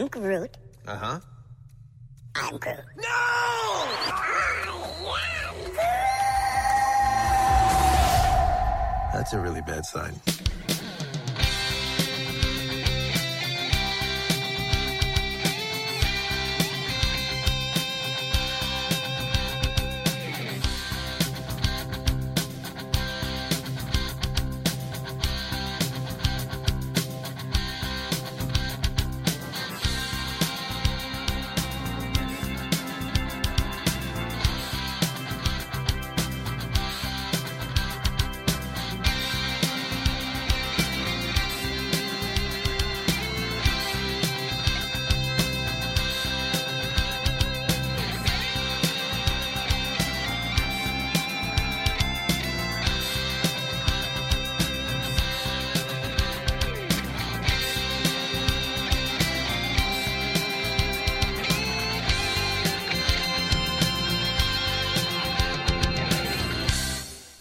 am Groot. Uh huh. I'm Groot. That's a really bad sign.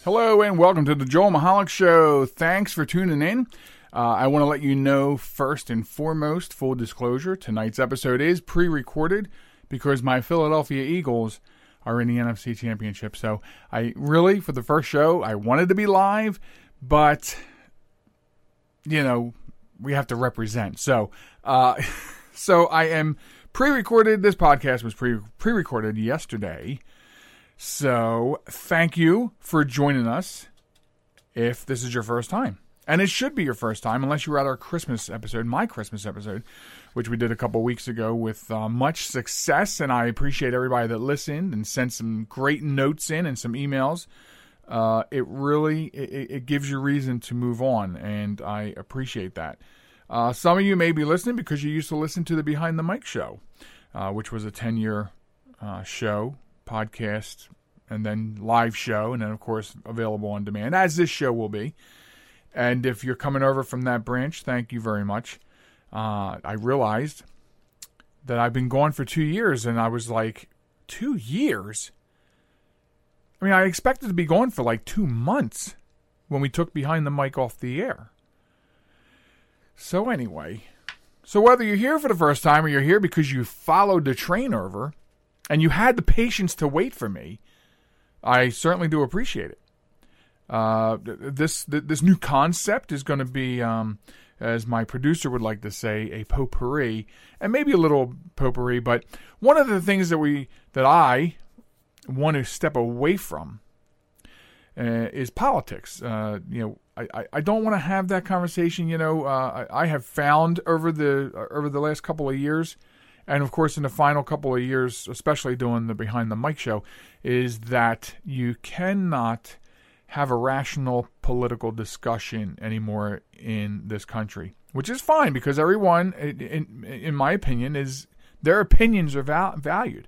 Hello and welcome to the Joel Michalec Show. Thanks for tuning in. Uh, I want to let you know first and foremost, full disclosure, tonight's episode is pre recorded because my Philadelphia Eagles are in the NFC Championship. So I really, for the first show, I wanted to be live, but, you know, we have to represent. So, uh, so I am pre recorded. This podcast was pre recorded yesterday. So, thank you for joining us if this is your first time. And it should be your first time, unless you were at our Christmas episode, my Christmas episode, which we did a couple weeks ago with uh, much success. And I appreciate everybody that listened and sent some great notes in and some emails. Uh, it really it, it, gives you reason to move on, and I appreciate that. Uh, some of you may be listening because you used to listen to the Behind the Mic show, uh, which was a ten year uh, show podcast, and then live show, and then of course available on demand, as this show will be. And if you're coming over from that branch, thank you very much. Uh, I realized that I've been gone for two years, and I was like, two years? I mean, I expected to be gone for like two months when we took behind the mic off the air. So anyway, so whether you're here for the first time or you're here because you followed the train over, and you had the patience to wait for me, I certainly do appreciate it. Uh, this this new concept is going to be, um, as my producer would like to say, a potpourri, and maybe a little potpourri. But one of the things that we that I want to step away from uh, is politics. Uh, you know, I, I don't want to have that conversation. You know, uh, I, I, have found over the over the last couple of years and of course in the final couple of years, especially doing the behind the mic show, is that you cannot have a rational political discussion anymore in this country, which is fine because everyone, in, in my opinion, is their opinions are val- valued,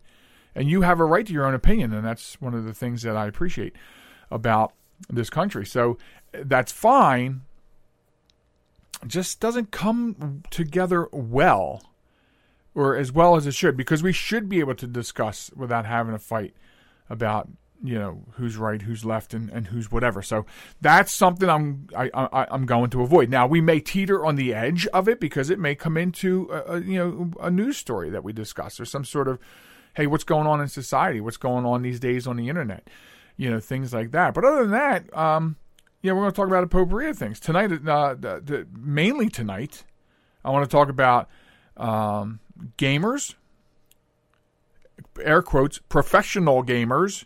and you have a right to your own opinion, and that's one of the things that I appreciate about this country. So that's fine. Just doesn't come together well or as well as it should, because we should be able to discuss without having a fight about you know who's right, who's left, and, and who's whatever. So that's something I'm I, I I'm going to avoid. Now we may teeter on the edge of it because it may come into a, a, you know a news story that we discuss or some sort of hey what's going on in society, what's going on these days on the internet, you know things like that. But other than that, um, yeah, we're going to talk about a potpourri of things tonight. Uh, the, the, mainly tonight, I want to talk about. Um, gamers, air quotes, professional gamers,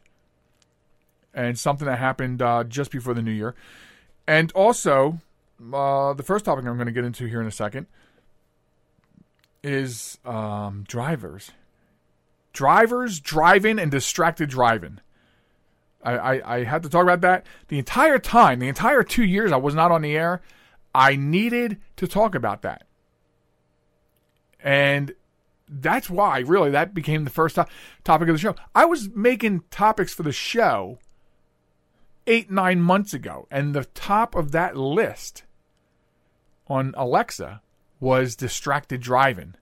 and something that happened uh, just before the new year. And also, uh, the first topic I'm going to get into here in a second is um, drivers. Drivers driving and distracted driving. I, I, I had to talk about that the entire time, the entire two years I was not on the air. I needed to talk about that. And that's why really that became the first to- topic of the show. I was making topics for the show eight nine months ago, and the top of that list on Alexa was distracted driving.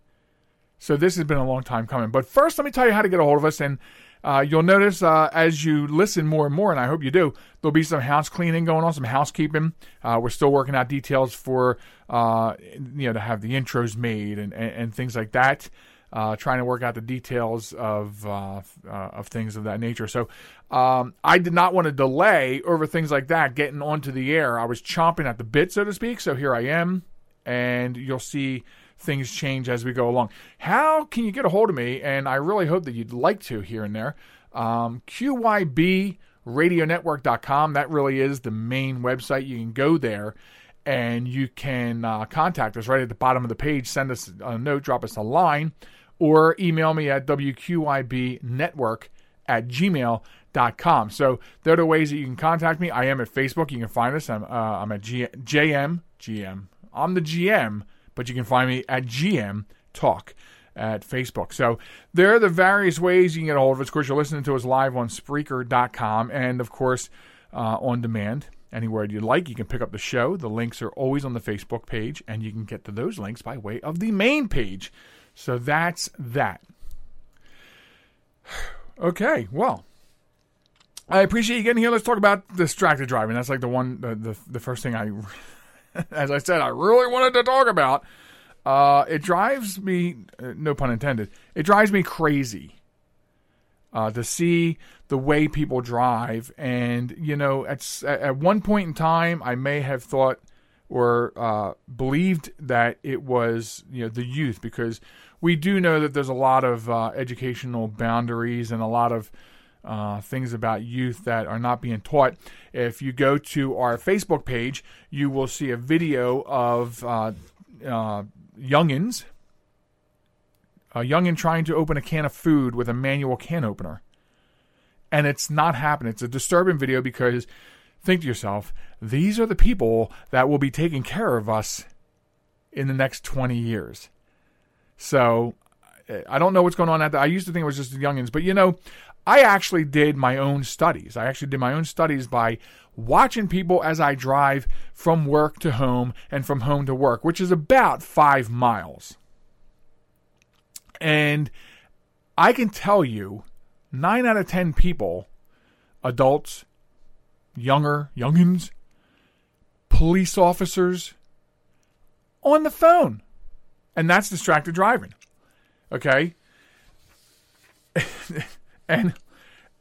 So this has been a long time coming. But first, let me tell you how to get a hold of us. And Uh, you'll notice uh, as you listen more and more, and I hope you do, there'll be some house cleaning going on, some housekeeping. Uh, we're still working out details for uh, you know to have the intros made and, and, and things like that. Uh, trying to work out the details of uh, of things of that nature. So um, I did not want to delay over things like that getting onto the air. I was chomping at the bit, so to speak. So here I am, and you'll see things change as we go along. How can you get a hold of me? And I really hope that you'd like to here and there. Um, QYBRadioNetwork.com. That really is the main website. You can go there and you can uh, contact us right at the bottom of the page. Send us a note, drop us a line, or email me at WQYBNetwork at gmail.com. So there are the ways that you can contact me. I am at Facebook. You can find us. I'm, uh, I'm at G- JM. GM. I'm the GM but you can find me at GM Talk at Facebook. So there are the various ways you can get a hold of us. Of course, you're listening to us live on Spreaker.com and, of course, uh, on demand. Anywhere you'd like, you can pick up the show. The links are always on the Facebook page, and you can get to those links by way of the main page. So that's that. Okay, well, I appreciate you getting here. Let's talk about distracted driving. That's like the one, the, the, the first thing I as I said, I really wanted to talk about. Uh, it drives me, uh, no pun intended, it drives me crazy uh, to see the way people drive. And, you know, at, at one point in time, I may have thought or uh, believed that it was, you know, the youth because we do know that there's a lot of uh, educational boundaries and a lot of uh, things about youth that are not being taught. If you go to our Facebook page, you will see a video of uh, uh, youngins, a youngin trying to open a can of food with a manual can opener. And it's not happening. It's a disturbing video because think to yourself, these are the people that will be taking care of us in the next 20 years. So I don't know what's going on at that. I used to think it was just the youngins, but you know, I actually did my own studies. I actually did my own studies by watching people as I drive from work to home and from home to work, which is about five miles. And I can tell you, nine out of 10 people, adults, younger, youngins, police officers, on the phone. And that's distracted driving. Okay? And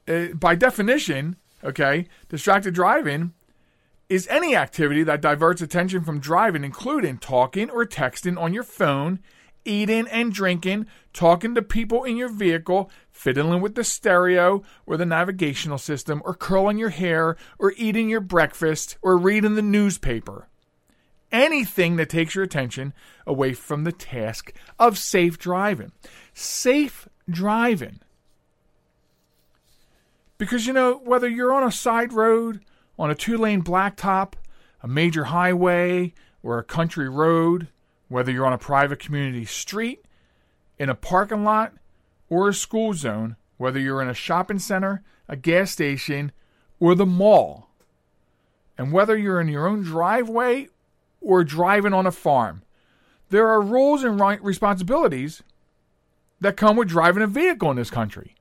uh, by definition, okay, distracted driving is any activity that diverts attention from driving, including talking or texting on your phone, eating and drinking, talking to people in your vehicle, fiddling with the stereo or the navigational system, or curling your hair, or eating your breakfast, or reading the newspaper. Anything that takes your attention away from the task of safe driving. Safe driving because, you know, whether you're on a side road, on a two lane blacktop, a major highway, or a country road, whether you're on a private community street, in a parking lot, or a school zone, whether you're in a shopping center, a gas station, or the mall, and whether you're in your own driveway or driving on a farm, there are rules and responsibilities that come with driving a vehicle in this country.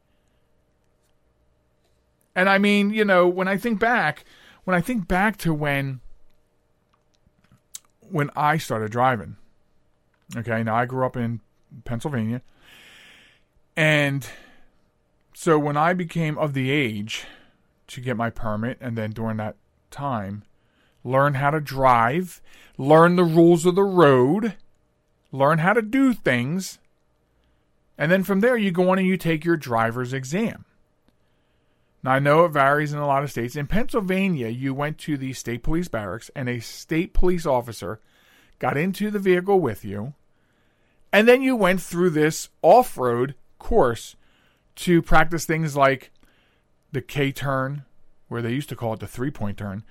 And I mean, you know, when I think back, when I think back to when when I started driving. Okay, now I grew up in Pennsylvania. And so when I became of the age to get my permit and then during that time learn how to drive, learn the rules of the road, learn how to do things, and then from there you go on and you take your driver's exam. Now, I know it varies in a lot of states. In Pennsylvania, you went to the state police barracks, and a state police officer got into the vehicle with you, and then you went through this off road course to practice things like the K turn, where they used to call it the three point turn,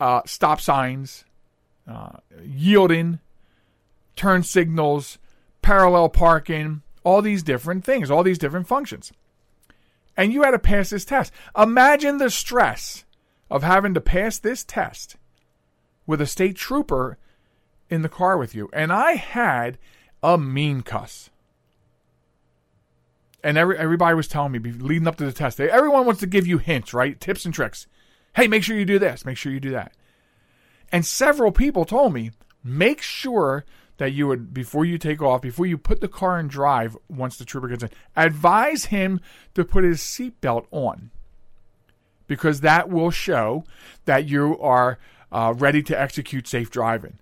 uh, stop signs, uh, yielding, turn signals, parallel parking, all these different things, all these different functions and you had to pass this test. Imagine the stress of having to pass this test with a state trooper in the car with you. And I had a mean cuss. and every everybody was telling me leading up to the test. Everyone wants to give you hints, right? Tips and tricks. Hey, make sure you do this. Make sure you do that. And several people told me make sure that you would before you take off, before you put the car in drive, once the trooper gets in, advise him to put his seatbelt on, because that will show that you are uh, ready to execute safe driving,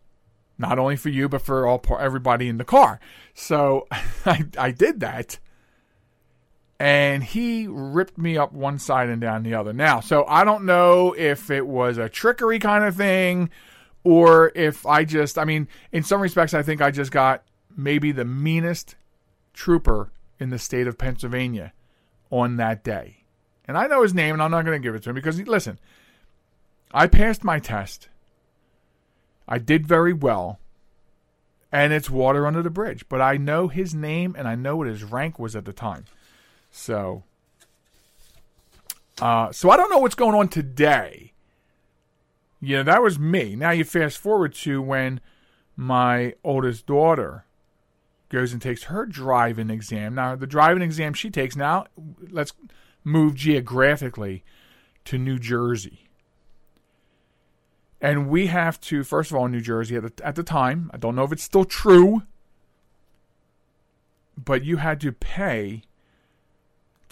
not only for you but for all everybody in the car. So I, I did that, and he ripped me up one side and down the other. Now, so I don't know if it was a trickery kind of thing or if I just, I mean, in some respects, I think I just got maybe the meanest trooper in the state of Pennsylvania on that day. And I know his name, and I'm not going to give it to him because, listen, I passed my test. I did very well. And it's water under the bridge. But I know his name and I know what his rank was at the time. So, uh, so I don't know what's going on today you know, that was me. Now you fast forward to when my oldest daughter goes and takes her driving exam. Now, the driving exam she takes now, let's move geographically to New Jersey. And we have to, first of all, New Jersey at the, at the time, I don't know if it's still true, but you had to pay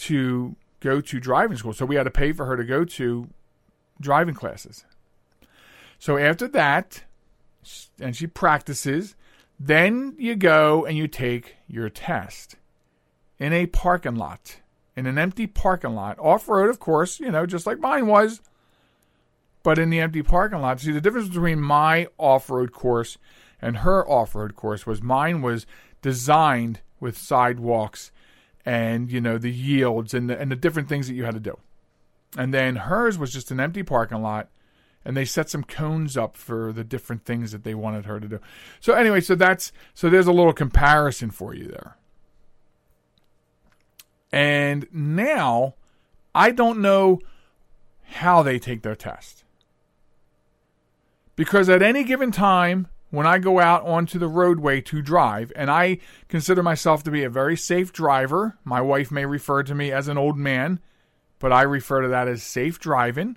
to go to driving school. So we had to pay for her to go to driving classes. So after that, and she practices, then you go and you take your test in a parking lot, in an empty parking lot, off road, of course, you know, just like mine was. But in the empty parking lot, see the difference between my off road course and her off road course was mine was designed with sidewalks and you know the yields and the, and the different things that you had to do. And then hers was just an empty parking lot and they set some cones up for the different things that they wanted her to do. So anyway, so that's so there's a little comparison for you there. And now I don't know how they take their test. Because at any given time when I go out onto the roadway to drive, and I consider myself to be a very safe driver, my wife may refer to me as an old man, but I refer to that as safe driving.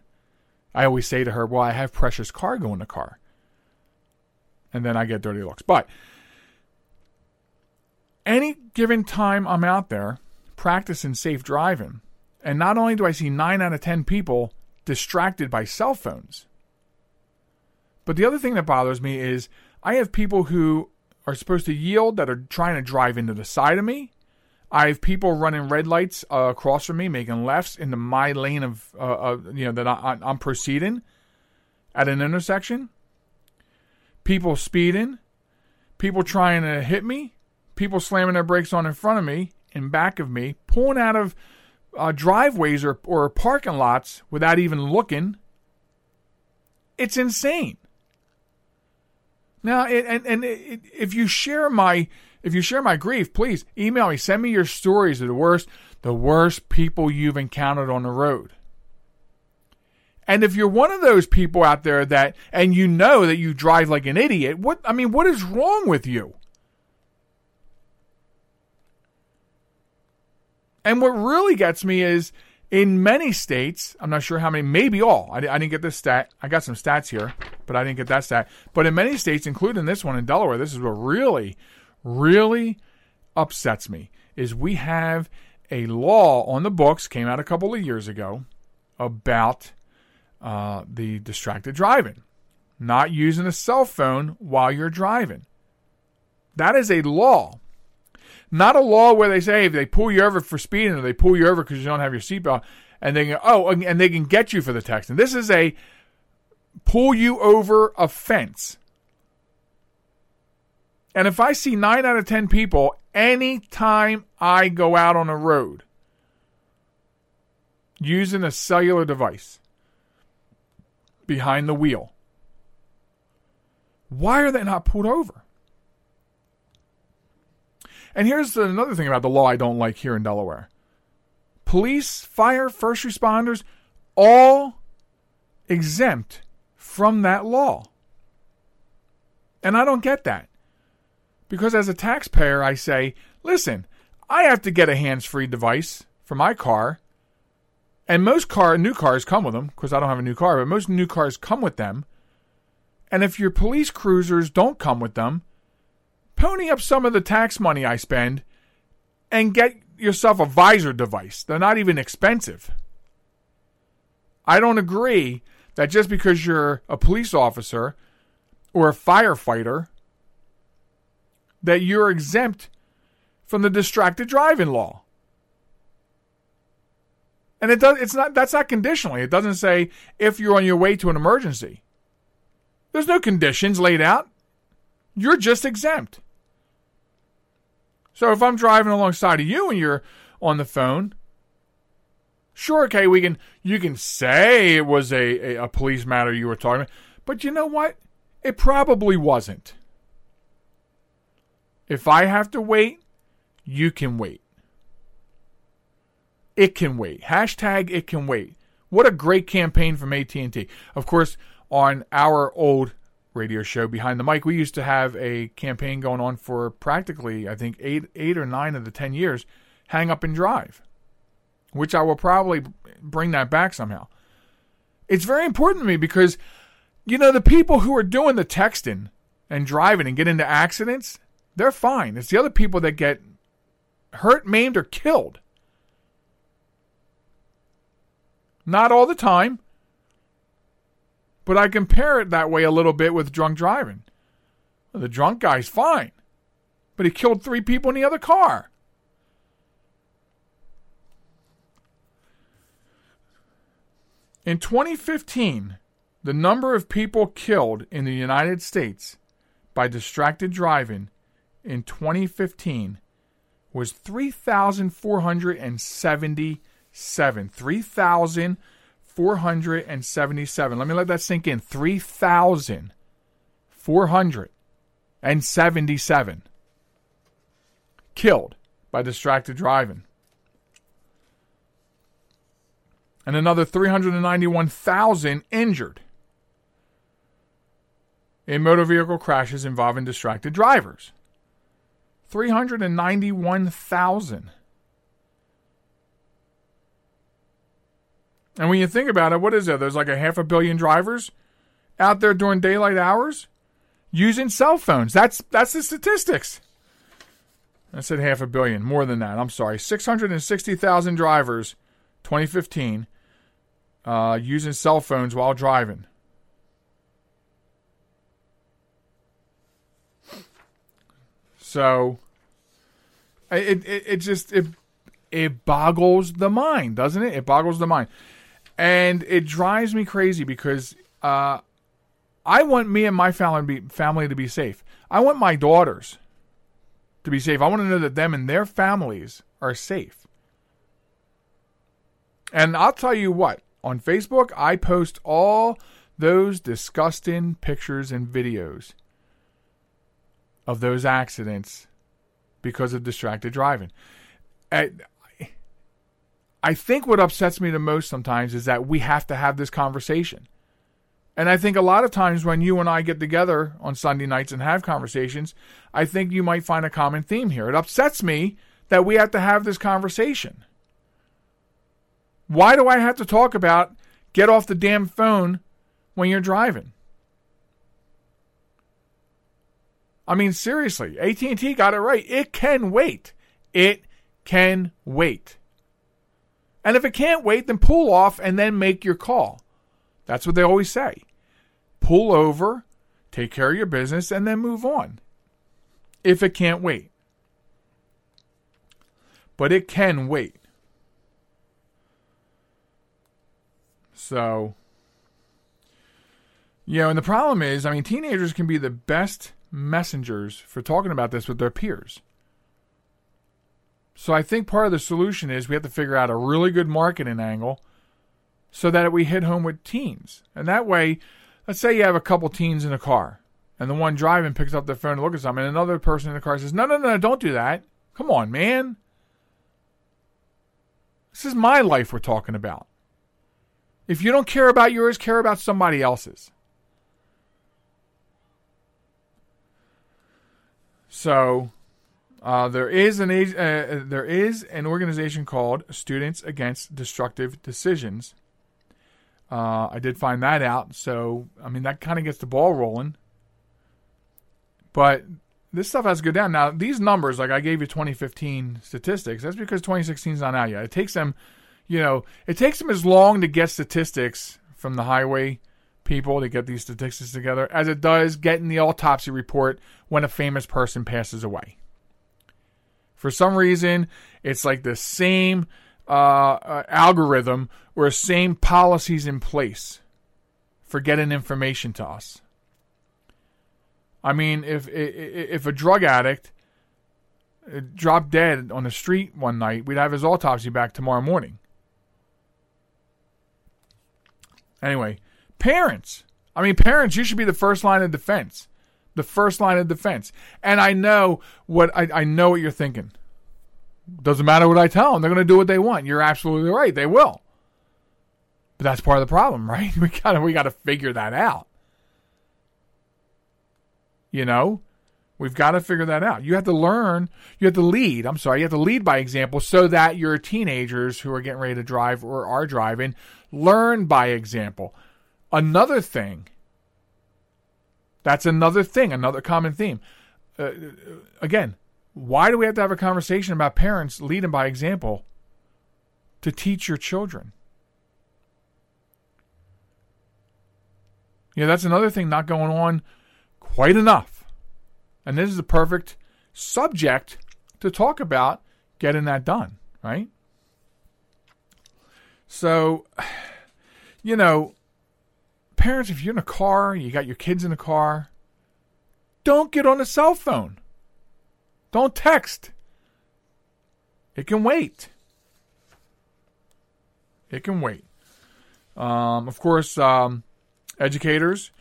I always say to her, Well, I have precious cargo in the car. And then I get dirty looks. But any given time I'm out there practicing safe driving, and not only do I see nine out of 10 people distracted by cell phones, but the other thing that bothers me is I have people who are supposed to yield that are trying to drive into the side of me I have people running red lights uh, across from me, making lefts into my lane of, uh, uh, you know, that I, I'm proceeding at an intersection. People speeding, people trying to hit me, people slamming their brakes on in front of me, in back of me, pulling out of uh, driveways or, or parking lots without even looking. It's insane. Now, it, and and it, if you share my if you share my grief, please email me. Send me your stories of the worst, the worst people you've encountered on the road. And if you're one of those people out there that, and you know that you drive like an idiot, what, I mean, what is wrong with you? And what really gets me is in many states, I'm not sure how many, maybe all. I, I, didn't get this stat. I got some stats here, but I didn't get that stat. But in many states, including this one in Delaware, this is what really really upsets me is we have a law on the books came out a couple of years ago about uh, the distracted driving, not using a cell phone while you're driving. That is a law, not a law where they say if they pull you over for speeding or they pull you over because you don't have your seatbelt, and they go, oh, and they can get you for the texting. This is a pull you over offense. And if I see nine out of 10 people anytime I go out on a road using a cellular device behind the wheel, why are they not pulled over? And here's another thing about the law I don't like here in Delaware police, fire, first responders, all exempt from that law. And I don't get that. Because as a taxpayer, I say, listen, I have to get a hands free device for my car. And most car new cars come with them because I don't have a new car, but most new cars come with them. And if your police cruisers don't come with them, pony up some of the tax money I spend and get yourself a visor device. They're not even expensive. I don't agree that just because you're a police officer or a firefighter that you're exempt from the distracted driving law. And it does it's not that's not conditionally. It doesn't say if you're on your way to an emergency. There's no conditions laid out. You're just exempt. So if I'm driving alongside of you and you're on the phone, sure, okay, we can you can say it was a, a, a police matter you were talking about, but you know what? It probably wasn't. If I have to wait, you can wait. It can wait. Hashtag it can wait. What a great campaign from AT&T. Of course, on our old radio show behind the mic, we used to have a campaign going on for practically, I think, eight, eight or nine of the ten years. Hang up and drive, which I will probably bring that back somehow. It's very important to me because, you know, the people who are doing the texting and driving and get into accidents, they're fine. It's the other people that get hurt, maimed, or killed. Not all the time. But I compare it that way a little bit with drunk driving. The drunk guy's fine, but he killed three people in the other car. In 2015, the number of people killed in the United States by distracted driving in 2015 was 3,477. 3,477. Let me let that sink in. 3,477 killed by distracted driving. And another 391,000 injured in motor vehicle crashes involving distracted drivers. 391,000. And when you think about it, what is there? There's like a half a billion drivers out there during daylight hours using cell phones. That's that's the statistics. I said half a billion, more than that. I'm sorry. 660,000 drivers 2015 uh, using cell phones while driving. So it, it, it just it it boggles the mind, doesn't it? It boggles the mind, and it drives me crazy because uh, I want me and my family to be family to be safe. I want my daughters to be safe. I want to know that them and their families are safe. And I'll tell you what, on Facebook, I post all those disgusting pictures and videos of those accidents because of distracted driving. I think what upsets me the most sometimes is that we have to have this conversation. And I think a lot of times when you and I get together on Sunday nights and have conversations, I think you might find a common theme here. It upsets me that we have to have this conversation. Why do I have to talk about get off the damn phone when you're driving? I mean, seriously, AT&T got it right. It can wait. It can wait. And if it can't wait, then pull off and then make your call. That's what they always say. Pull over, take care of your business, and then move on. If it can't wait. But it can wait. So, you know, and the problem is, I mean, teenagers can be the best messengers for talking about this with their peers. So I think part of the solution is we have to figure out a really good marketing angle so that we hit home with teens. And that way, let's say you have a couple teens in a car and the one driving picks up their phone to look at something and another person in the car says, No, no, no, don't do that. Come on, man. This is my life we're talking about. If you don't care about yours, care about somebody else's. So Uh, there is an uh, there is an organization called Students Against Destructive Decisions. Uh, I did find that out, so I mean that kind of gets the ball rolling. But this stuff has to go down. Now these numbers, like I gave you 2015 statistics, that's because 2016 is not out yet. It takes them, you know, it takes them as long to get statistics from the highway people to get these statistics together as it does getting the autopsy report when a famous person passes away. For some reason, it's like the same uh, uh, algorithm or same policies in place for getting information to us. I mean, if if a drug addict uh, dropped dead on the street one night, we'd have his autopsy back tomorrow morning. Anyway, parents. I mean, parents, you should be the first line of defense. The first line of defense. And I know what I, I know what you're thinking. Doesn't matter what I tell them; they're going to do what they want. You're absolutely right; they will. But that's part of the problem, right? We got to we got to figure that out. You know, we've got to figure that out. You have to learn. You have to lead. I'm sorry, you have to lead by example, so that your teenagers who are getting ready to drive or are driving learn by example. Another thing. That's another thing. Another common theme. Uh, again, why do we have to have a conversation about parents leading by example to teach your children? Yeah, that's another thing not going on quite enough. And this is the perfect subject to talk about getting that done, right? So, you know, parents, if you're in a car, you got your kids in a car, don't get on a cell phone. Don't text. It can wait. It can wait. Um, of course, um, educators,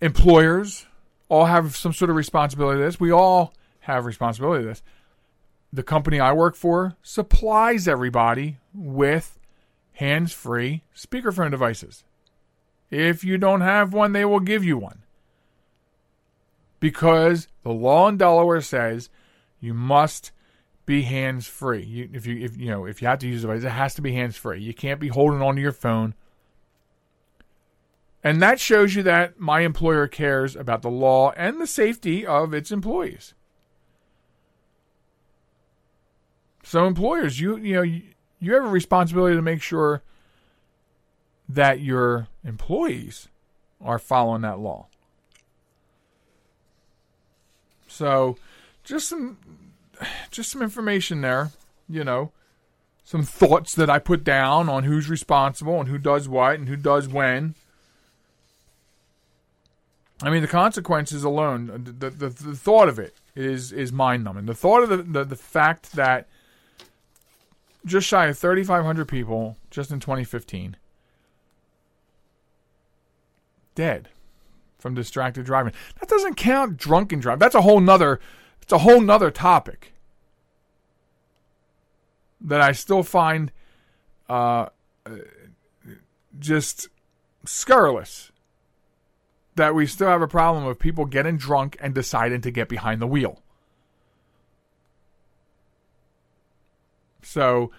employers all have some sort of responsibility to this. We all have responsibility to this. The company I work for supplies everybody with hands free speakerphone devices. If you don't have one, they will give you one. Because the law in Delaware says you must be hands free. if you if you know if you have to use a device, it has to be hands free. You can't be holding onto your phone. And that shows you that my employer cares about the law and the safety of its employees. So employers, you you know you, you have a responsibility to make sure that your employees are following that law. So just some just some information there, you know, some thoughts that I put down on who's responsible and who does what and who does when. I mean, the consequences alone, the, the, the thought of it is is mind numbing. The thought of the, the, the fact that just shy of 3,500 people just in 2015 dead from distracted driving. That doesn't count drunken driving. That's a whole nother it's a whole nother topic that I still find uh, just scurrilous. That we still have a problem of people getting drunk and deciding to get behind the wheel. So,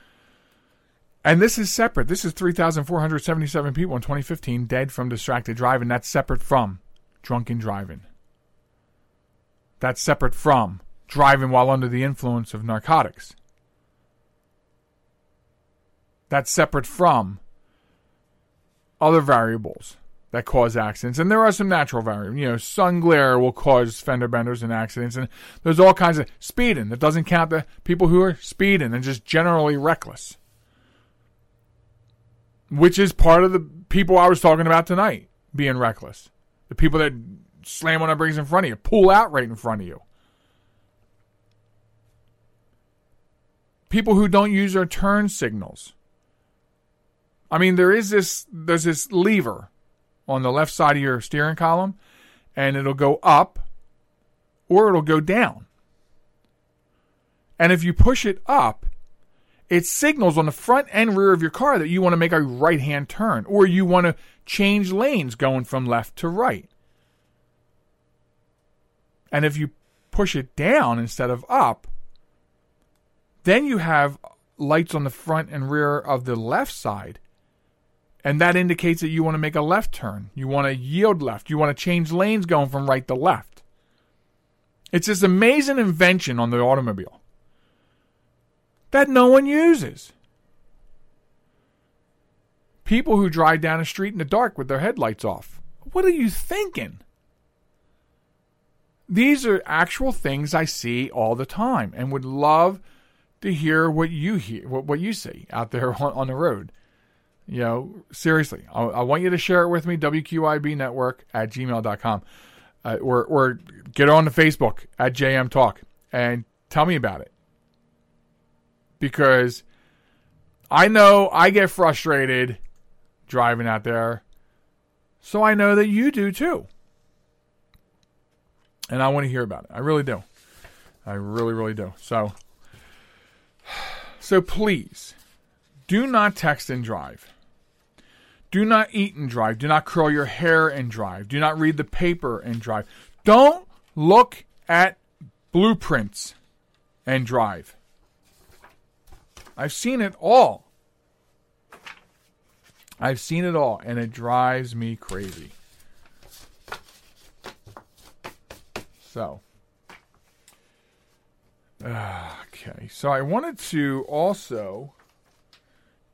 and this is separate. This is 3,477 people in 2015 dead from distracted driving. That's separate from drunken driving. That's separate from driving while under the influence of narcotics. That's separate from other variables that cause accidents. And there are some natural variables. You know, sun glare will cause fender benders and accidents. And there's all kinds of speeding. That doesn't count the people who are speeding and just generally reckless. Which is part of the people I was talking about tonight being reckless. The people that slam on the brakes in front of you, pull out right in front of you. People who don't use their turn signals. I mean, there is this there's this lever on the left side of your steering column, and it'll go up or it'll go down. And if you push it up, it signals on the front and rear of your car that you want to make a right hand turn or you want to change lanes going from left to right. And if you push it down instead of up, Then you have lights on the front and rear of the left side. And that indicates that you want to make a left turn. You want to yield left. You want to change lanes going from right to left. It's this amazing invention on the automobile that no one uses. People who drive down a street in the dark with their headlights off. What are you thinking? These are actual things I see all the time and would love to hear what you hear, what, what you see out there on, on the road. You know, seriously, I, I, want you to share it with me, WQIB network at gmail.com. Uh, or, or get on the Facebook at JM Talk and tell me about it. Because I know I get frustrated driving out there. So I know that you do too. And I want to hear about it. I really do. I really, really do. So, so please do not text and drive. Do not eat and drive. Do not curl your hair and drive. Do not read the paper and drive. Don't look at blueprints and drive. I've seen it all. I've seen it all, and it drives me crazy. So, okay. So I wanted to also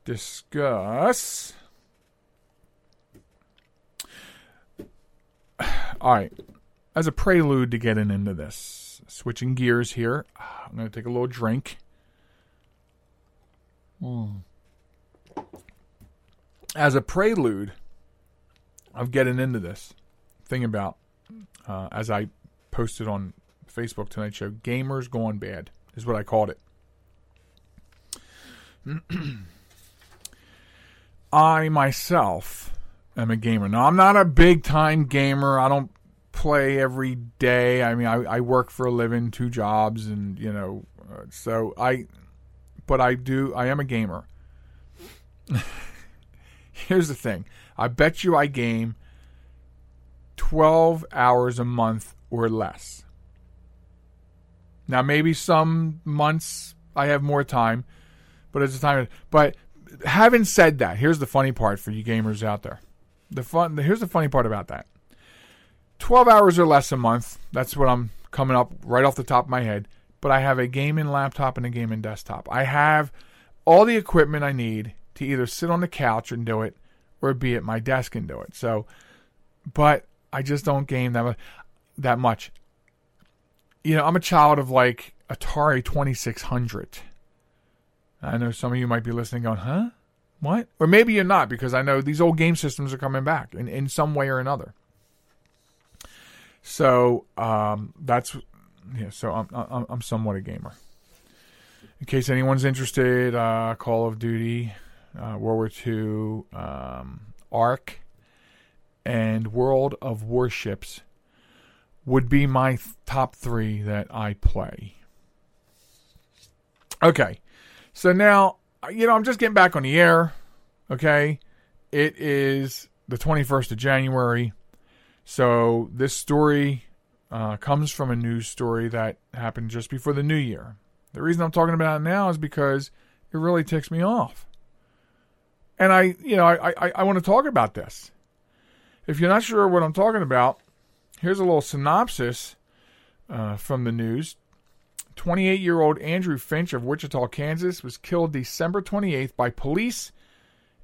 discuss. All right. As a prelude to getting into this, switching gears here, I'm going to take a little drink. Mm as a prelude of getting into this thing about, uh, as I posted on Facebook tonight show, gamers going bad is what I called it. I myself am a gamer. Now, I'm not a big time gamer. I don't play every day. I mean, I, I work for a living, two jobs, and, you know, uh, so I, but I do, I am a gamer. Here's the thing I bet you I game 12 hours a month or less. Now, maybe some months I have more time, but it's a time. But having said that, here's the funny part for you gamers out there. The fun. Here's the funny part about that. 12 hours or less a month. That's what I'm coming up right off the top of my head. But I have a gaming laptop and a gaming desktop. I have all the equipment I need to either sit on the couch and do it or be at my desk and do it. So, but I just don't game that much, that much. You know, I'm a child of like Atari 2600. I know some of you might be listening going, huh? What? Or maybe you're not because I know these old game systems are coming back in, in some way or another. So um, that's yeah. So I'm, I'm I'm somewhat a gamer. In case anyone's interested, uh, Call of Duty, uh, World War II, um, Ark, and World of Warships would be my th- top three that I play. Okay, so now, you know, I'm just getting back on the air. Okay, it is the 21st of January. So this story uh, comes from a news story that happened just before the new year. The reason I'm talking about it now is because it really ticks me off. And I, you know, I, I, I want to talk about this. If you're not sure what I'm talking about, here's a little synopsis uh, from the news. 28 year old Andrew Finch of Wichita, Kansas, was killed December 28th by police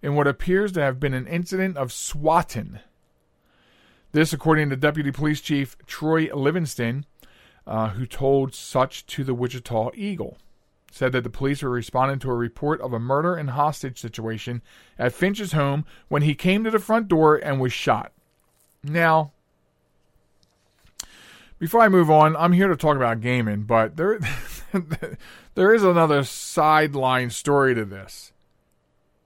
in what appears to have been an incident of swatting. This, according to Deputy Police Chief Troy Livingston, uh, who told such to the Wichita Eagle said that the police were responding to a report of a murder and hostage situation at Finch's home when he came to the front door and was shot. Now, before I move on, I'm here to talk about gaming, but there there is another sideline story to this.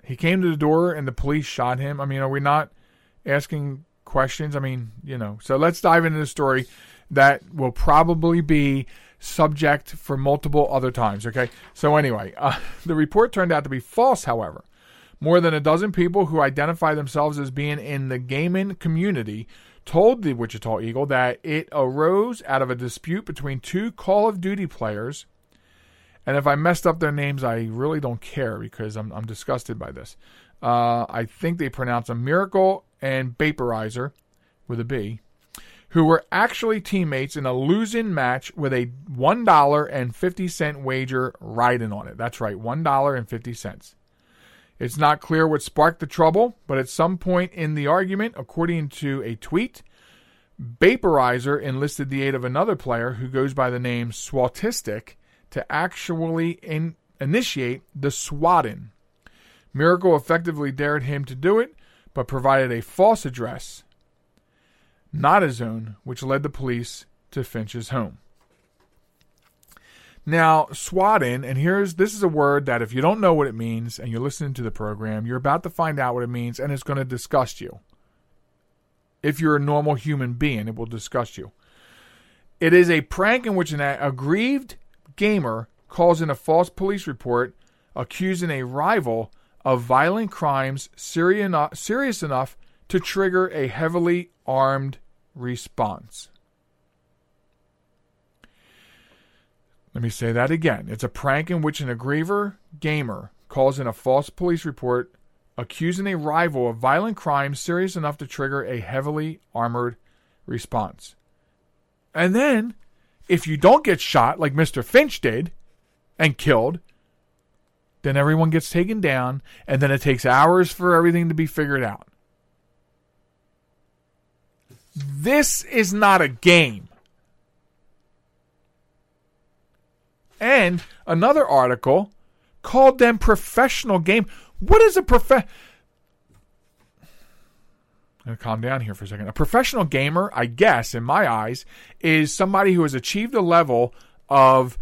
He came to the door and the police shot him. I mean, are we not asking questions? I mean, you know. So let's dive into the story that will probably be subject for multiple other times. Okay. So, anyway, uh, the report turned out to be false, however. More than a dozen people who identify themselves as being in the gaming community told the Wichita Eagle that it arose out of a dispute between two Call of Duty players And if I messed up their names, I really don't care because I'm, I'm disgusted by this. Uh, I think they pronounce them Miracle and Vaporizer with a B, who were actually teammates in a losing match with a $1.50 wager riding on it. That's right, $1.50. It's not clear what sparked the trouble, but at some point in the argument, according to a tweet, Vaporizer enlisted the aid of another player who goes by the name Swatistic to actually in, initiate the swatting. Miracle effectively dared him to do it, but provided a false address, not his own, which led the police to Finch's home. Now, swatting, and here's this is a word that if you don't know what it means and you're listening to the program, you're about to find out what it means and it's going to disgust you. If you're a normal human being, it will disgust you. It is a prank in which an aggrieved gamer calls in a false police report accusing a rival of violent crimes serious enough to trigger a heavily armed response. Let me say that again. It's a prank in which an aggriever gamer calls in a false police report accusing a rival of violent crimes serious enough to trigger a heavily armored response. And then, if you don't get shot like Mr. Finch did and killed, then everyone gets taken down, and then it takes hours for everything to be figured out. This is not a game. And another article called them professional game. What is a prof? I'm gonna calm down here for a second. A professional gamer, I guess, in my eyes, is somebody who has achieved a level of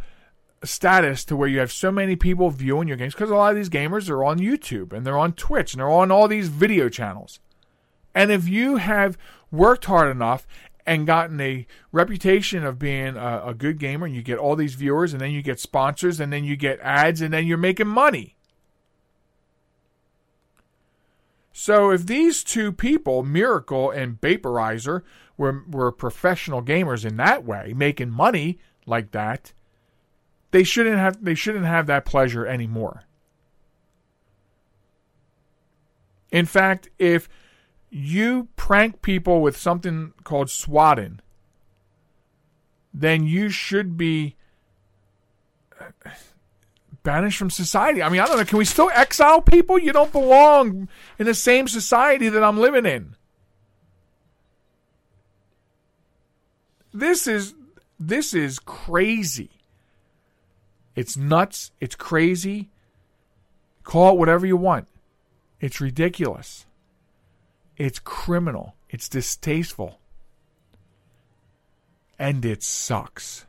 status to where you have so many people viewing your games because a lot of these gamers are on YouTube and they're on Twitch and they're on all these video channels. And if you have worked hard enough and gotten a reputation of being a, a, good gamer and you get all these viewers and then you get sponsors and then you get ads and then you're making money. So if these two people, Miracle and Vaporizer, were, were professional gamers in that way, making money like that, they shouldn't have they shouldn't have that pleasure anymore. In fact, if you prank people with something called swatting, then you should be banished from society. I mean, I don't know. Can we still exile people? You don't belong in the same society that I'm living in. This is this is crazy. It's nuts. It's crazy. Call it whatever you want. It's ridiculous. It's criminal. It's distasteful. And it sucks.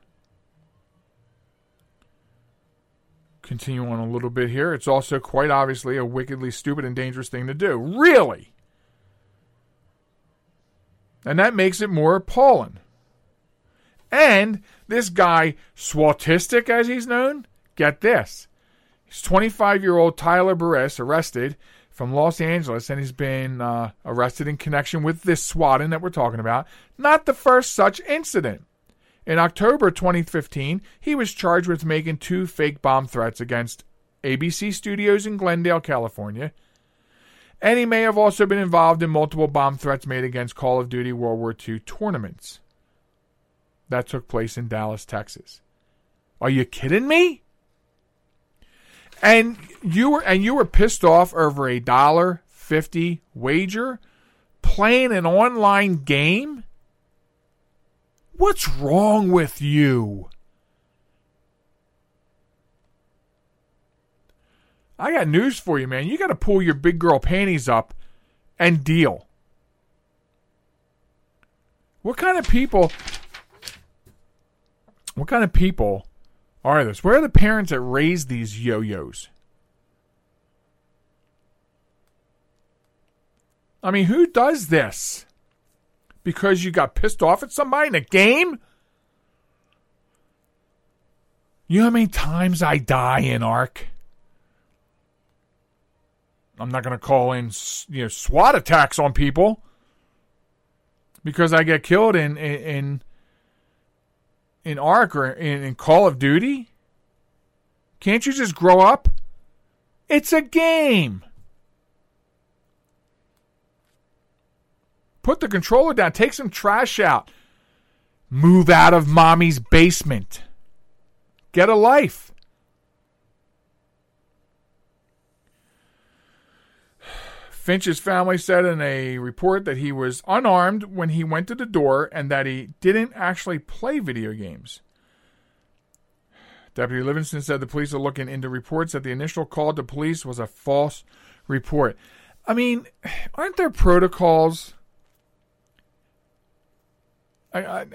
Continue on a little bit here. It's also quite obviously a wickedly stupid and dangerous thing to do. Really? And that makes it more appalling. And this guy, Swatistic as he's known, get this. He's 25 year old Tyler Barriss arrested from Los Angeles, and he's been uh, arrested in connection with this swatting that we're talking about. Not the first such incident. In October 2015, he was charged with making two fake bomb threats against ABC Studios in Glendale, California. And he may have also been involved in multiple bomb threats made against Call of Duty World War II tournaments. That took place in Dallas, Texas. Are you kidding me? And you were and you were pissed off over a dollar fifty wager playing an online game? What's wrong with you? I got news for you, man. You got to pull your big girl panties up and deal. What kind of people What kind of people are this? Where are the parents that raised these yo-yos? I mean, who does this? Because you got pissed off at somebody in a game? You know how many times I die in Ark? I'm not going to call in you know SWAT attacks on people because I get killed in in in Ark or in, in Call of Duty? Can't you just grow up? It's a game. Put the controller down. Take some trash out. Move out of mommy's basement. Get a life. Finch's family said in a report that he was unarmed when he went to the door and that he didn't actually play video games. Deputy Livingston said the police are looking into reports that the initial call to police was a false report. I mean, aren't there protocols? I, I,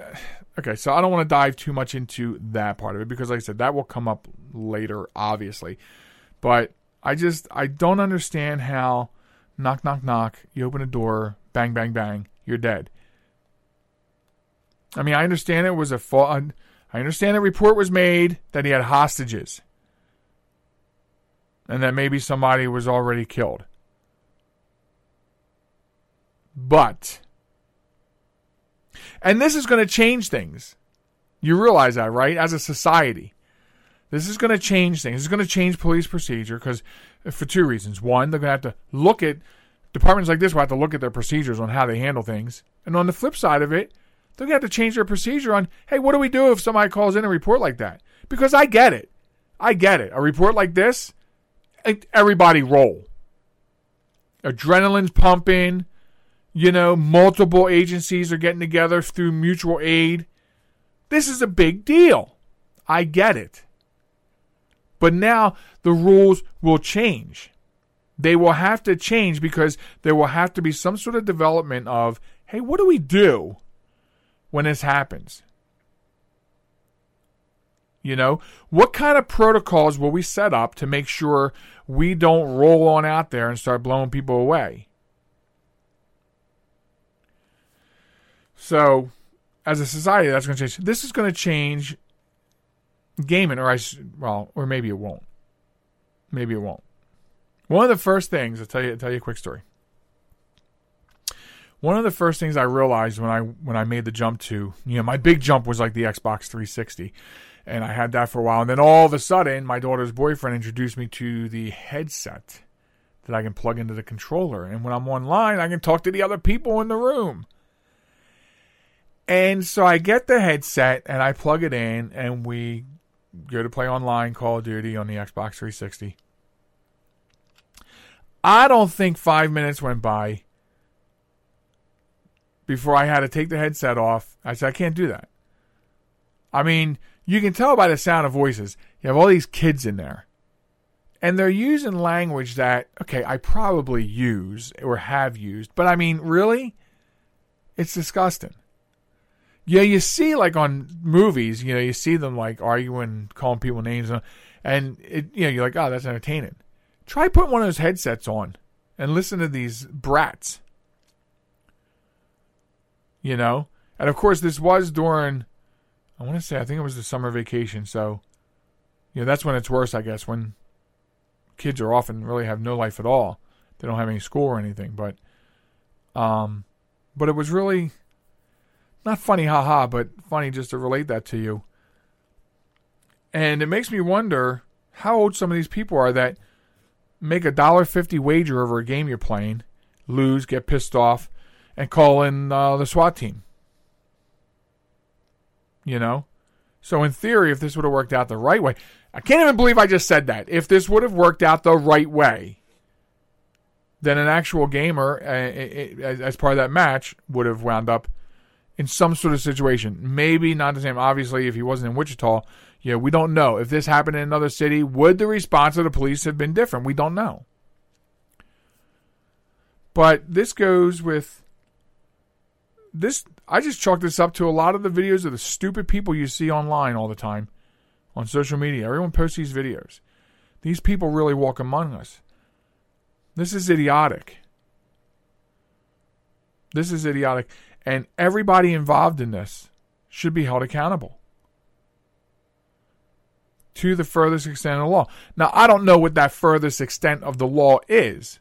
okay, so I don't want to dive too much into that part of it because, like I said, that will come up later, obviously. But I just I don't understand how knock knock knock you open a door bang bang bang you're dead. I mean, I understand it was a fall. I understand a report was made that he had hostages and that maybe somebody was already killed. But, and this is going to change things. You realize that, right? As a society, this is going to change things. It's going to change police procedure because, uh, for two reasons. One, they're going to have to look at departments like this will have to look at their procedures on how they handle things. And on the flip side of it, they're going to have to change their procedure on, hey, what do we do if somebody calls in a report like that? Because I get it. I get it. A report like this, everybody roll. Adrenaline's pumping. You know, multiple agencies are getting together through mutual aid. This is a big deal. I get it. But now the rules will change. They will have to change because there will have to be some sort of development of, hey, what do we do when this happens? You know, what kind of protocols will we set up to make sure we don't roll on out there and start blowing people away? So, as a society, that's going to change. This is going to change gaming, or I should, well, or maybe it won't. Maybe it won't. One of the first things I'll tell you, I'll tell you a quick story. One of the first things I realized when I when I made the jump to, you know, my big jump was like the Xbox 360, and I had that for a while, and then all of a sudden, my daughter's boyfriend introduced me to the headset that I can plug into the controller, and when I'm online, I can talk to the other people in the room. And so I get the headset and I plug it in, and we go to play online Call of Duty on the Xbox 360. I don't think five minutes went by before I had to take the headset off. I said, I can't do that. I mean, you can tell by the sound of voices. You have all these kids in there. And they're using language that, okay, I probably use or have used. But I mean, really? It's disgusting. Yeah, you see like on movies, you know, you see them like arguing, calling people names, and it, you know, you're like, oh, that's entertaining. Try putting one of those headsets on and listen to these brats. You know, and of course, this was during, I want to say, I think it was the summer vacation. So, you know, that's when it's worse, I guess, when kids are often really have no life at all. They don't have any school or anything, but, um, but it was really not funny, haha, but funny just to relate that to you. And it makes me wonder how old some of these people are that make a dollar fifty wager over a game you're playing, lose, get pissed off, and call in uh, the SWAT team. You know? So, in theory, if this would have worked out the right way, I can't even believe I just said that. If this would have worked out the right way, then an actual gamer, uh, as part of that match, would have wound up in some sort of situation. Maybe not the same. Obviously, if he wasn't in Wichita, yeah, we don't know. If this happened in another city, would the response of the police have been different? We don't know. But this goes with this. I just chalk this up to a lot of the videos of the stupid people you see online all the time on social media. Everyone posts these videos. These people really walk among us. This is idiotic. This is idiotic. And everybody involved in this should be held accountable to the furthest extent of the law. Now, I don't know what that furthest extent of the law is.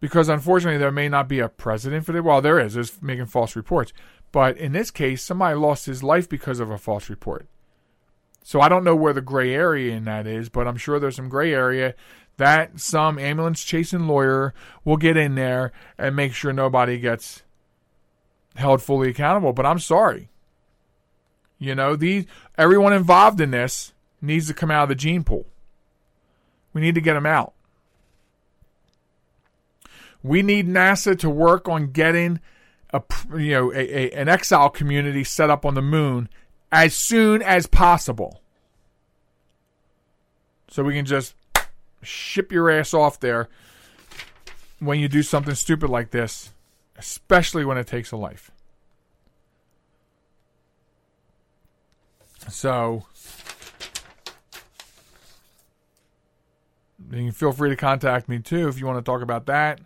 Because unfortunately, there may not be a precedent for it. Well, there is. There's making false reports. But in this case, somebody lost his life because of a false report. So I don't know where the gray area in that is, but I'm sure there's some gray area that some ambulance chasing lawyer will get in there and make sure nobody gets held fully accountable. But I'm sorry. You know, these everyone involved in this needs to come out of the gene pool. We need to get them out. We need NASA to work on getting a you know a, a, an exile community set up on the moon as soon as possible, so we can just ship your ass off there when you do something stupid like this, especially when it takes a life. So you can feel free to contact me too if you want to talk about that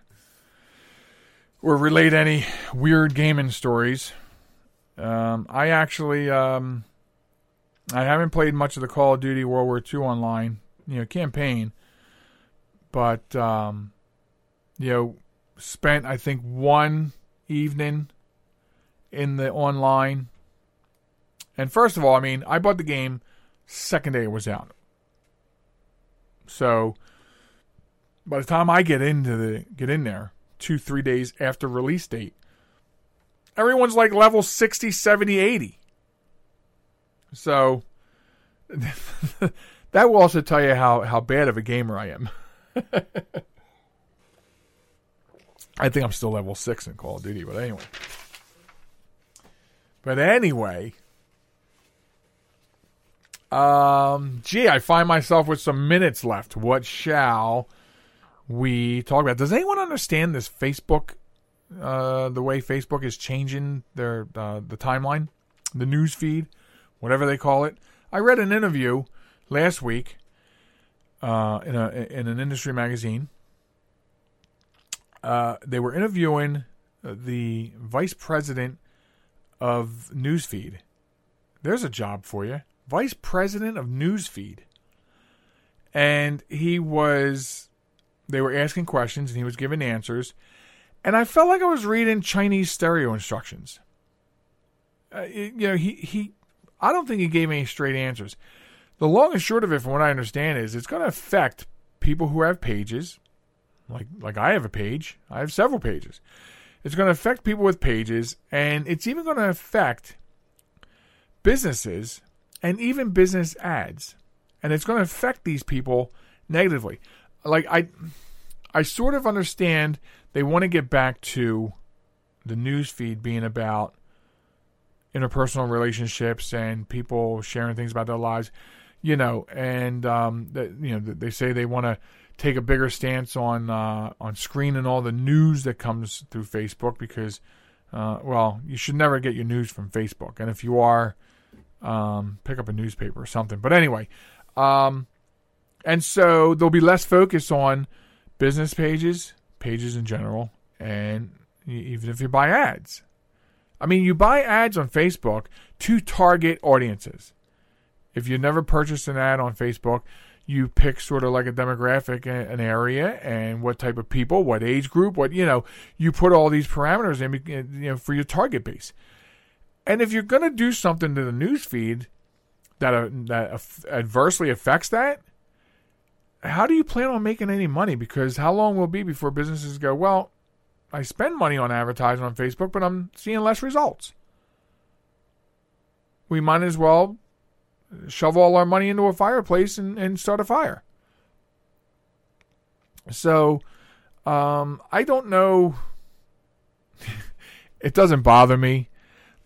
or relate any weird gaming stories. Um, I actually um, I haven't played much of the Call of Duty World War II online, you know, campaign, but um, you know, spent I think one evening in the online. And first of all, I mean, I bought the game second day it was out. So by the time I get into the get in there, two, three days after release date, everyone's like level 60, 70, 80. So that will also tell you how, how bad of a gamer I am. I think I'm still level 6 in Call of Duty, but anyway. But anyway, um, gee, I find myself with some minutes left. What shall we talk about. Does anyone understand this Facebook? Uh, the way Facebook is changing their uh, the timeline, the news feed, whatever they call it. I read an interview last week uh, in a in an industry magazine. Uh, they were interviewing the vice president of newsfeed. There's a job for you, vice president of newsfeed, and he was they were asking questions and he was giving answers. And I felt like I was reading Chinese stereo instructions. Uh, you know, he, he, I don't think he gave any straight answers. The long and short of it, from what I understand, is it's going to affect people who have pages, like like I have a page. I have several pages. It's going to affect people with pages, and it's even going to affect businesses and even business ads, and it's going to affect these people negatively like I I sort of understand they want to get back to the news feed being about interpersonal relationships and people sharing things about their lives, you know, and um, you know they say they want to take a bigger stance on uh, on screening all the news that comes through Facebook because, uh, well, you should never get your news from Facebook, and if you are, um, pick up a newspaper or something. But anyway, um, and so there'll be less focus on business pages, pages in general, and even if you buy ads. I mean, you buy ads on Facebook to target audiences. If you never purchased an ad on Facebook, you pick sort of like a demographic, an area, and what type of people, what age group, what you know. You put all these parameters in, you know, for your target base. And if you're going to do something to the news feed that uh, that adversely affects that, how do you plan on making any money? Because how long will it be before businesses go, well, I spend money on advertising on Facebook, but I'm seeing less results. We might as well shove all our money into a fireplace and, and start a fire. So, um, I don't know. it doesn't bother me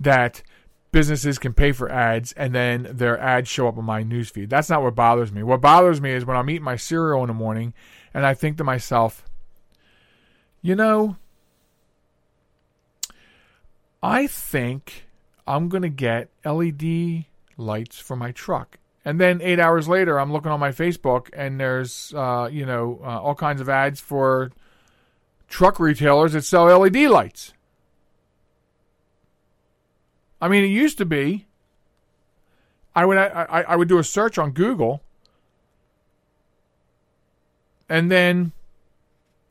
that businesses can pay for ads and then their ads show up on my newsfeed. That's not what bothers me. What bothers me is when I'm eating my cereal in the morning and I think to myself, you know, I think I'm going to get LED lights for my truck. And then eight hours later, I'm looking on my Facebook and there's, uh, you know, uh, all kinds of ads for truck retailers that sell LED lights. I mean, it used to be. I would I, I would do a search on Google, and then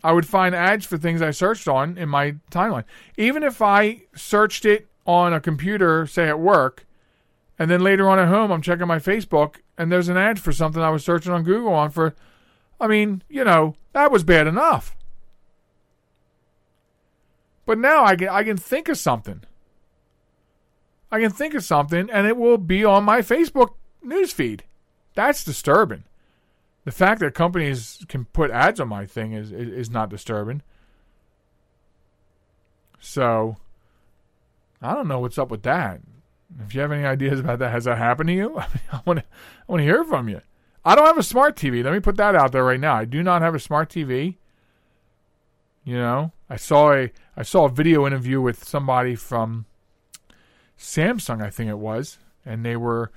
I would find ads for things I searched on in my timeline. Even if I searched it on a computer, say at work, And then later on at home, I'm checking my Facebook, and there's an ad for something I was searching on Google on for. I mean, you know, that was bad enough. But now I can I can think of something. I can think of something, and it will be on my Facebook newsfeed. That's disturbing. The fact that companies can put ads on my thing is is, is not disturbing. So I don't know what's up with that. If you have any ideas about that, has that happened to you? I, want to I want to hear from you. I don't have a smart TV. Let me put that out there right now. I do not have a smart TV. You know, I saw a I saw a video interview with somebody from Samsung, I think it was, and they were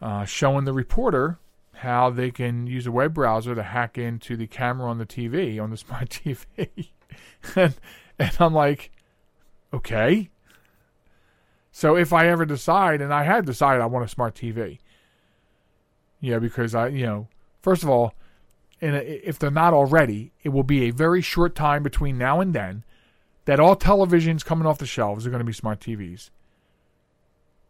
uh, showing the reporter how they can use a web browser to hack into the camera on the TV on the smart TV, and and I'm like, okay. So if I ever decide, and I had decided I want a smart TV, yeah, because I, you know, first of all, and if they're not already, it will be a very short time between now and then that all televisions coming off the shelves are going to be smart TVs.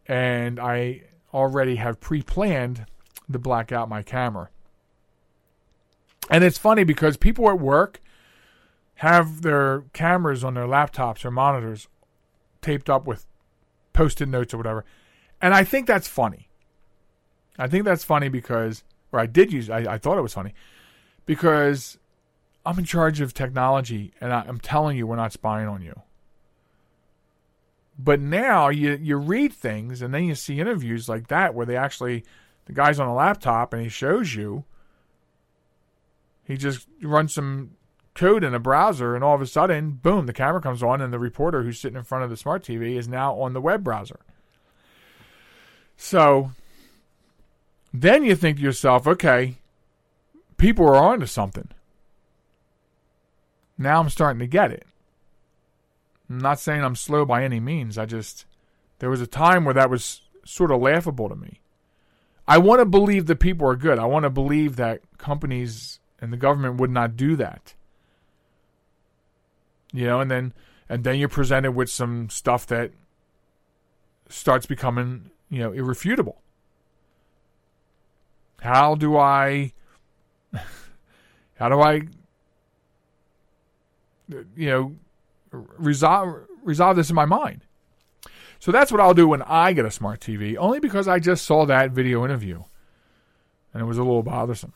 And I already have pre planned to black out my camera. And it's funny because people at work have their cameras on their laptops or monitors taped up with post it notes or whatever. And I think that's funny. I think that's funny because, or I did use, I, I thought it was funny because I'm in charge of technology and I, am telling you we're not spying on you. But now you you read things and then you see interviews like that where they actually the guy's on a laptop and he shows you he just runs some code in a browser and all of a sudden boom the camera comes on and the reporter who's sitting in front of the smart TV is now on the web browser. So then you think to yourself, okay, people are onto something. Now I'm starting to get it. I'm not saying I'm slow by any means. I just, there was a time where that was sort of laughable to me. I want to believe that people are good. I want to believe that companies and the government would not do that. You know, and then and then you're presented with some stuff that starts becoming, you know, irrefutable. How do I how do I you know resolve resolve this in my mind? So that's what I'll do when I get a smart TV, only because I just saw that video interview and it was a little bothersome.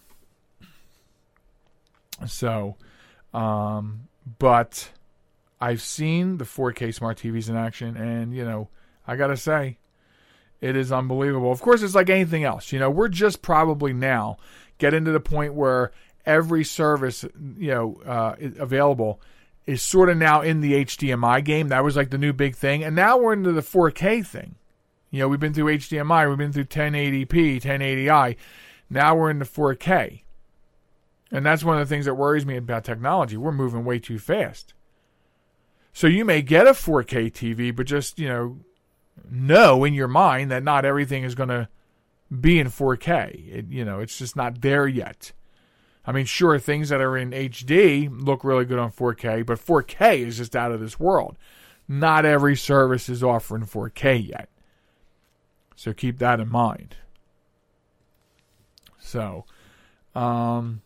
So, um, but I've seen the 4K smart TVs in action, and you know, I gotta say, it is unbelievable. Of course, it's like anything else. You know, we're just probably now getting to the point where every service, you know, uh, available is sort of now in the HDMI game. That was like the new big thing. And now we're into the 4K thing. You know, we've been through HDMI, we've been through 1080p, 1080i. Now we're into 4K. And that's one of the things that worries me about technology. We're moving way too fast. So you may get a 4K TV, but just, you know, know in your mind that not everything is going to be in 4K. It, you know, it's just not there yet. I mean, sure, things that are in HD look really good on 4K, but 4K is just out of this world. Not every service is offering 4K yet. So keep that in mind. So, um,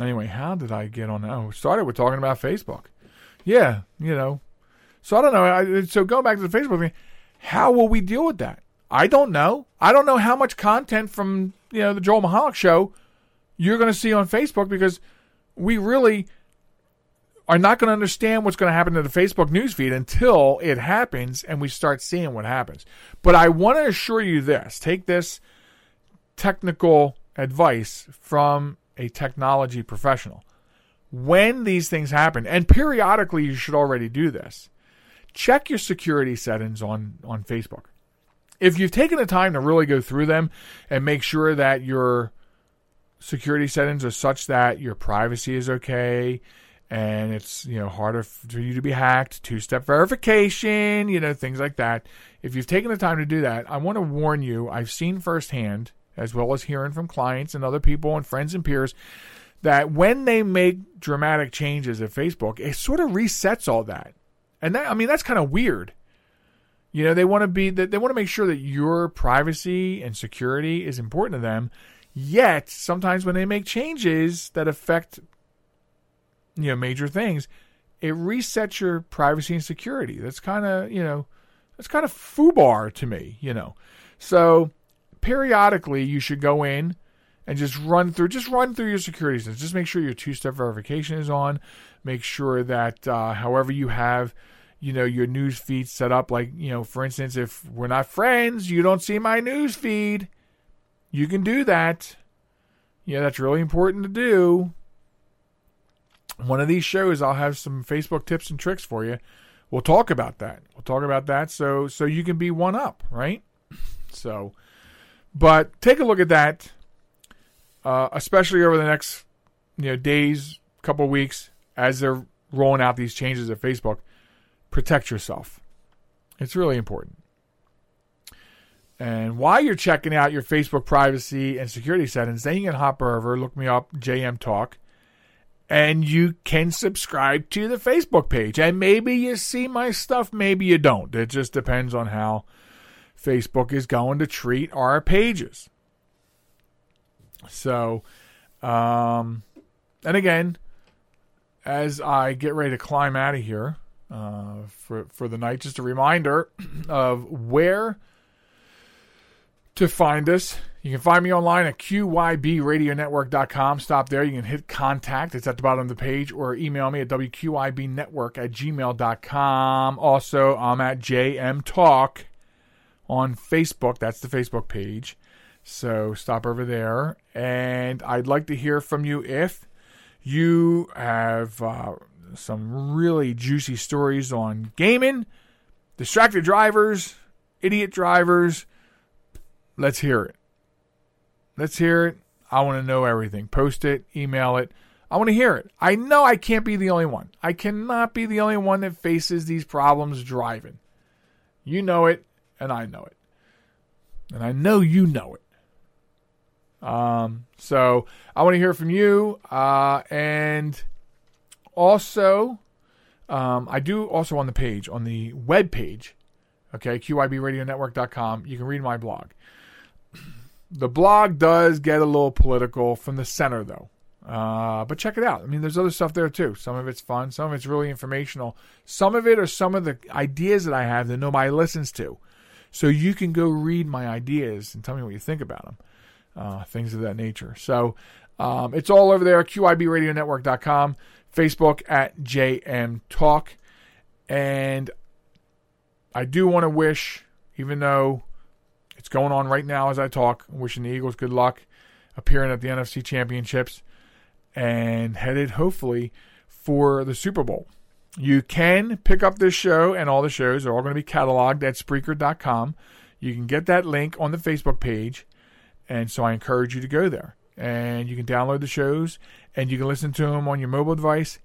anyway, how did I get on? Oh, started with talking about Facebook. Yeah, you know. So I don't know. I, so going back to the Facebook thing, how will we deal with that? I don't know. I don't know how much content from you know the Joel Michalec show you're going to see on Facebook because we really are not going to understand what's going to happen to the Facebook newsfeed until it happens and we start seeing what happens. But I want to assure you this take this technical advice from a technology professional. When these things happen, and periodically you should already do this, check your security settings on, on Facebook. If you've taken the time to really go through them and make sure that you're security settings are such that your privacy is okay and it's you know harder for you to be hacked two-step verification you know things like that. If you've taken the time to do that i want to warn you i've seen firsthand as well as hearing from clients and other people and friends and peers that when they make dramatic changes at facebook it sort of resets all that and that i mean that's kind of weird You know, they want to be that they want to make sure that your privacy and security is important to them. Yet, sometimes when they make changes that affect you know major things, it resets your privacy and security. That's kind of, you know, that's kind of foobar to me, you know. So, periodically you should go in and just run through just run through your security. Just make sure your two-step verification is on. Make sure that uh, however you have you know your news feed set up like you know for instance if we're not friends you don't see my news feed you can do that. Yeah that's really important to do. One of these shows i'll have some facebook tips and tricks for you. We'll talk about that. We'll talk about that so so you can be one up right? So but take a look at that uh, especially over the next you know days couple weeks as they're rolling out these changes at facebook protect yourself. It's really important. And while you're checking out your Facebook privacy and security settings, then you can hop over, look me up, JM Talk, and you can subscribe to the Facebook page. And maybe you see my stuff, maybe you don't. It just depends on how Facebook is going to treat our pages. So, um, and again, as I get ready to climb out of here, uh, for for the night. Just a reminder of where to find us. You can find me online at qibradionetwork.com. Stop there. You can hit contact. It's at the bottom of the page. Or email me at wqibnetwork at gmail.com. Also, I'm at JM Talk on Facebook. That's the Facebook page. So stop over there. And I'd like to hear from you if you have uh, some really juicy stories on gaming, distracted drivers, idiot drivers. Let's hear it. Let's hear it. I want to know everything. Post it, email it. I want to hear it. I know I can't be the only one. I cannot be the only one that faces these problems driving. You know it, and I know it. And I know you know it. Um, so I want to hear from you. Uh, and also, um, I do also on the page, on the web page, okay, QIBradionetwork.com, you can read my blog. The blog does get a little political from the center, though. Uh, but check it out. I mean, there's other stuff there too. Some of it's fun, some of it's really informational. Some of it are some of the ideas that I have that nobody listens to. So you can go read my ideas and tell me what you think about them. Uh, things of that nature. So um, it's all over there, QIBradionetwork.com. Facebook at JM Talk. And I do want to wish, even though it's going on right now as I talk, wishing the Eagles good luck appearing at the NFC Championships and headed hopefully for the Super Bowl. You can pick up this show and all the shows are all going to be cataloged at Spreaker.com. You can get that link on the Facebook page, and so I encourage you to go there. And you can download the shows and you can listen to them on your mobile device.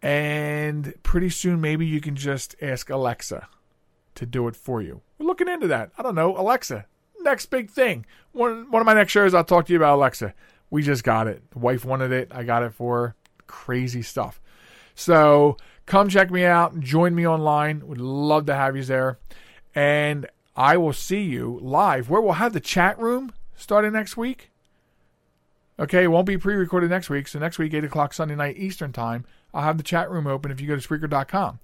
And pretty soon, maybe you can just ask Alexa to do it for you. We're looking into that. I don't know, Alexa. Next big thing. One one of my next shows, I'll talk to you about Alexa. We just got it. The wife wanted it. I got it for her. Crazy stuff. So come check me out. Join me online. Would love to have you there. And I will see you live where we'll have the chat room starting next week. Okay, it won't be pre recorded next week. So next week, 8 o'clock Sunday night Eastern Time, I'll have the chat room open if you go to Spreaker.com.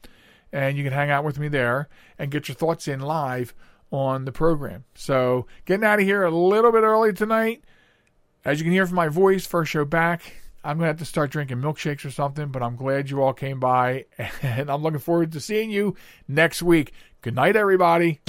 And you can hang out with me there and get your thoughts in live on the program. So getting out of here a little bit early tonight. As you can hear from my voice, first show back. I'm going to have to start drinking milkshakes or something, but I'm glad you all came by. And I'm looking forward to seeing you next week. Good night, everybody.